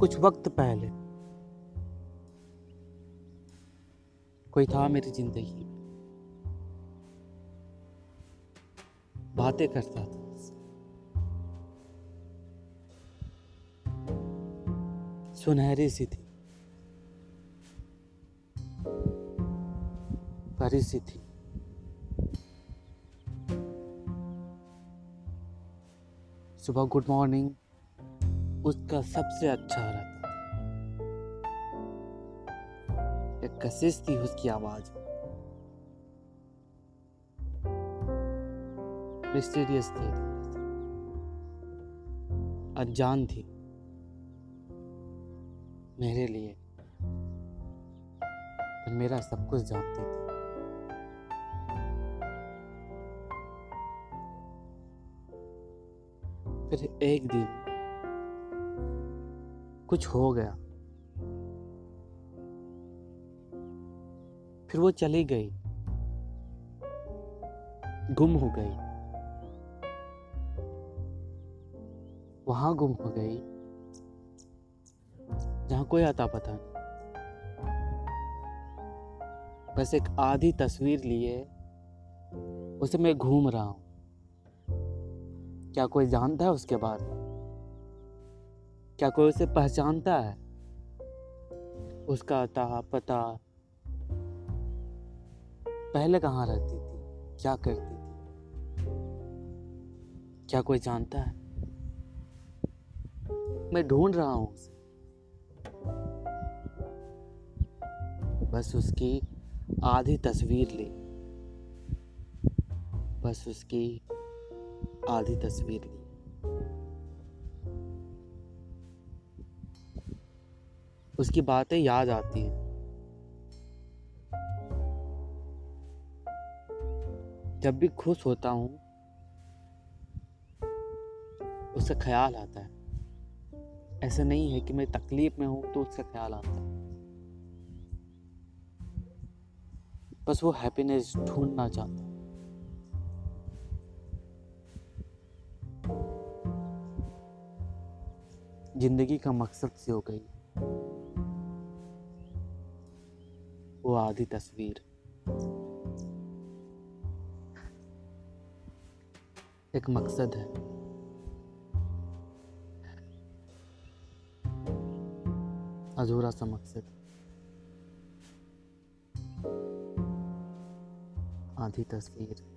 कुछ वक्त पहले। कोई था मेरी ज़िंदगी में? बातें करता था। सुनहरी सी थी। परी सी थी। सुबह गुड मॉर्निंग। उसका सबसे अच्छा रहता एक कशिश थी उसकी आवाज़। मिस्टीरियस थी। अनजान थी। मेरे लिए। पर मेरा सब कुछ जानती थी। फिर एक दिन कुछ हो गया। फिर वो चली गई। गुम हो गई। वहाँ गुम हो गई। जहाँ कोई आता पता नहीं। बस एक आधी तस्वीर लिए उसे मैं घूम रहा हूँ। क्या कोई जानता है उसके बारे में? क्या कोई उसे पहचानता है? उसका अता पता पहले कहाँ रहती थी? क्या करती थी? क्या कोई जानता है? मैं ढूंढ रहा हूँ उसे। बस उसकी आधी तस्वीर ली। बस उसकी आधी तस्वीर ली। उसकी बातें याद आती हैं। जब भी खुश होता हूँ, उसका ख्याल आता है। ऐसा नहीं है कि मैं तकलीफ़ में हूँ तो उसका ख्याल आता है। बस वो हैप्पीनेस ढूंढना चाहता है। ज़िंदगी का मकसद से हो गई। वो आधी तस्वीर। एक मकसद है। अधूरा सा मकसद। आधी तस्वीर।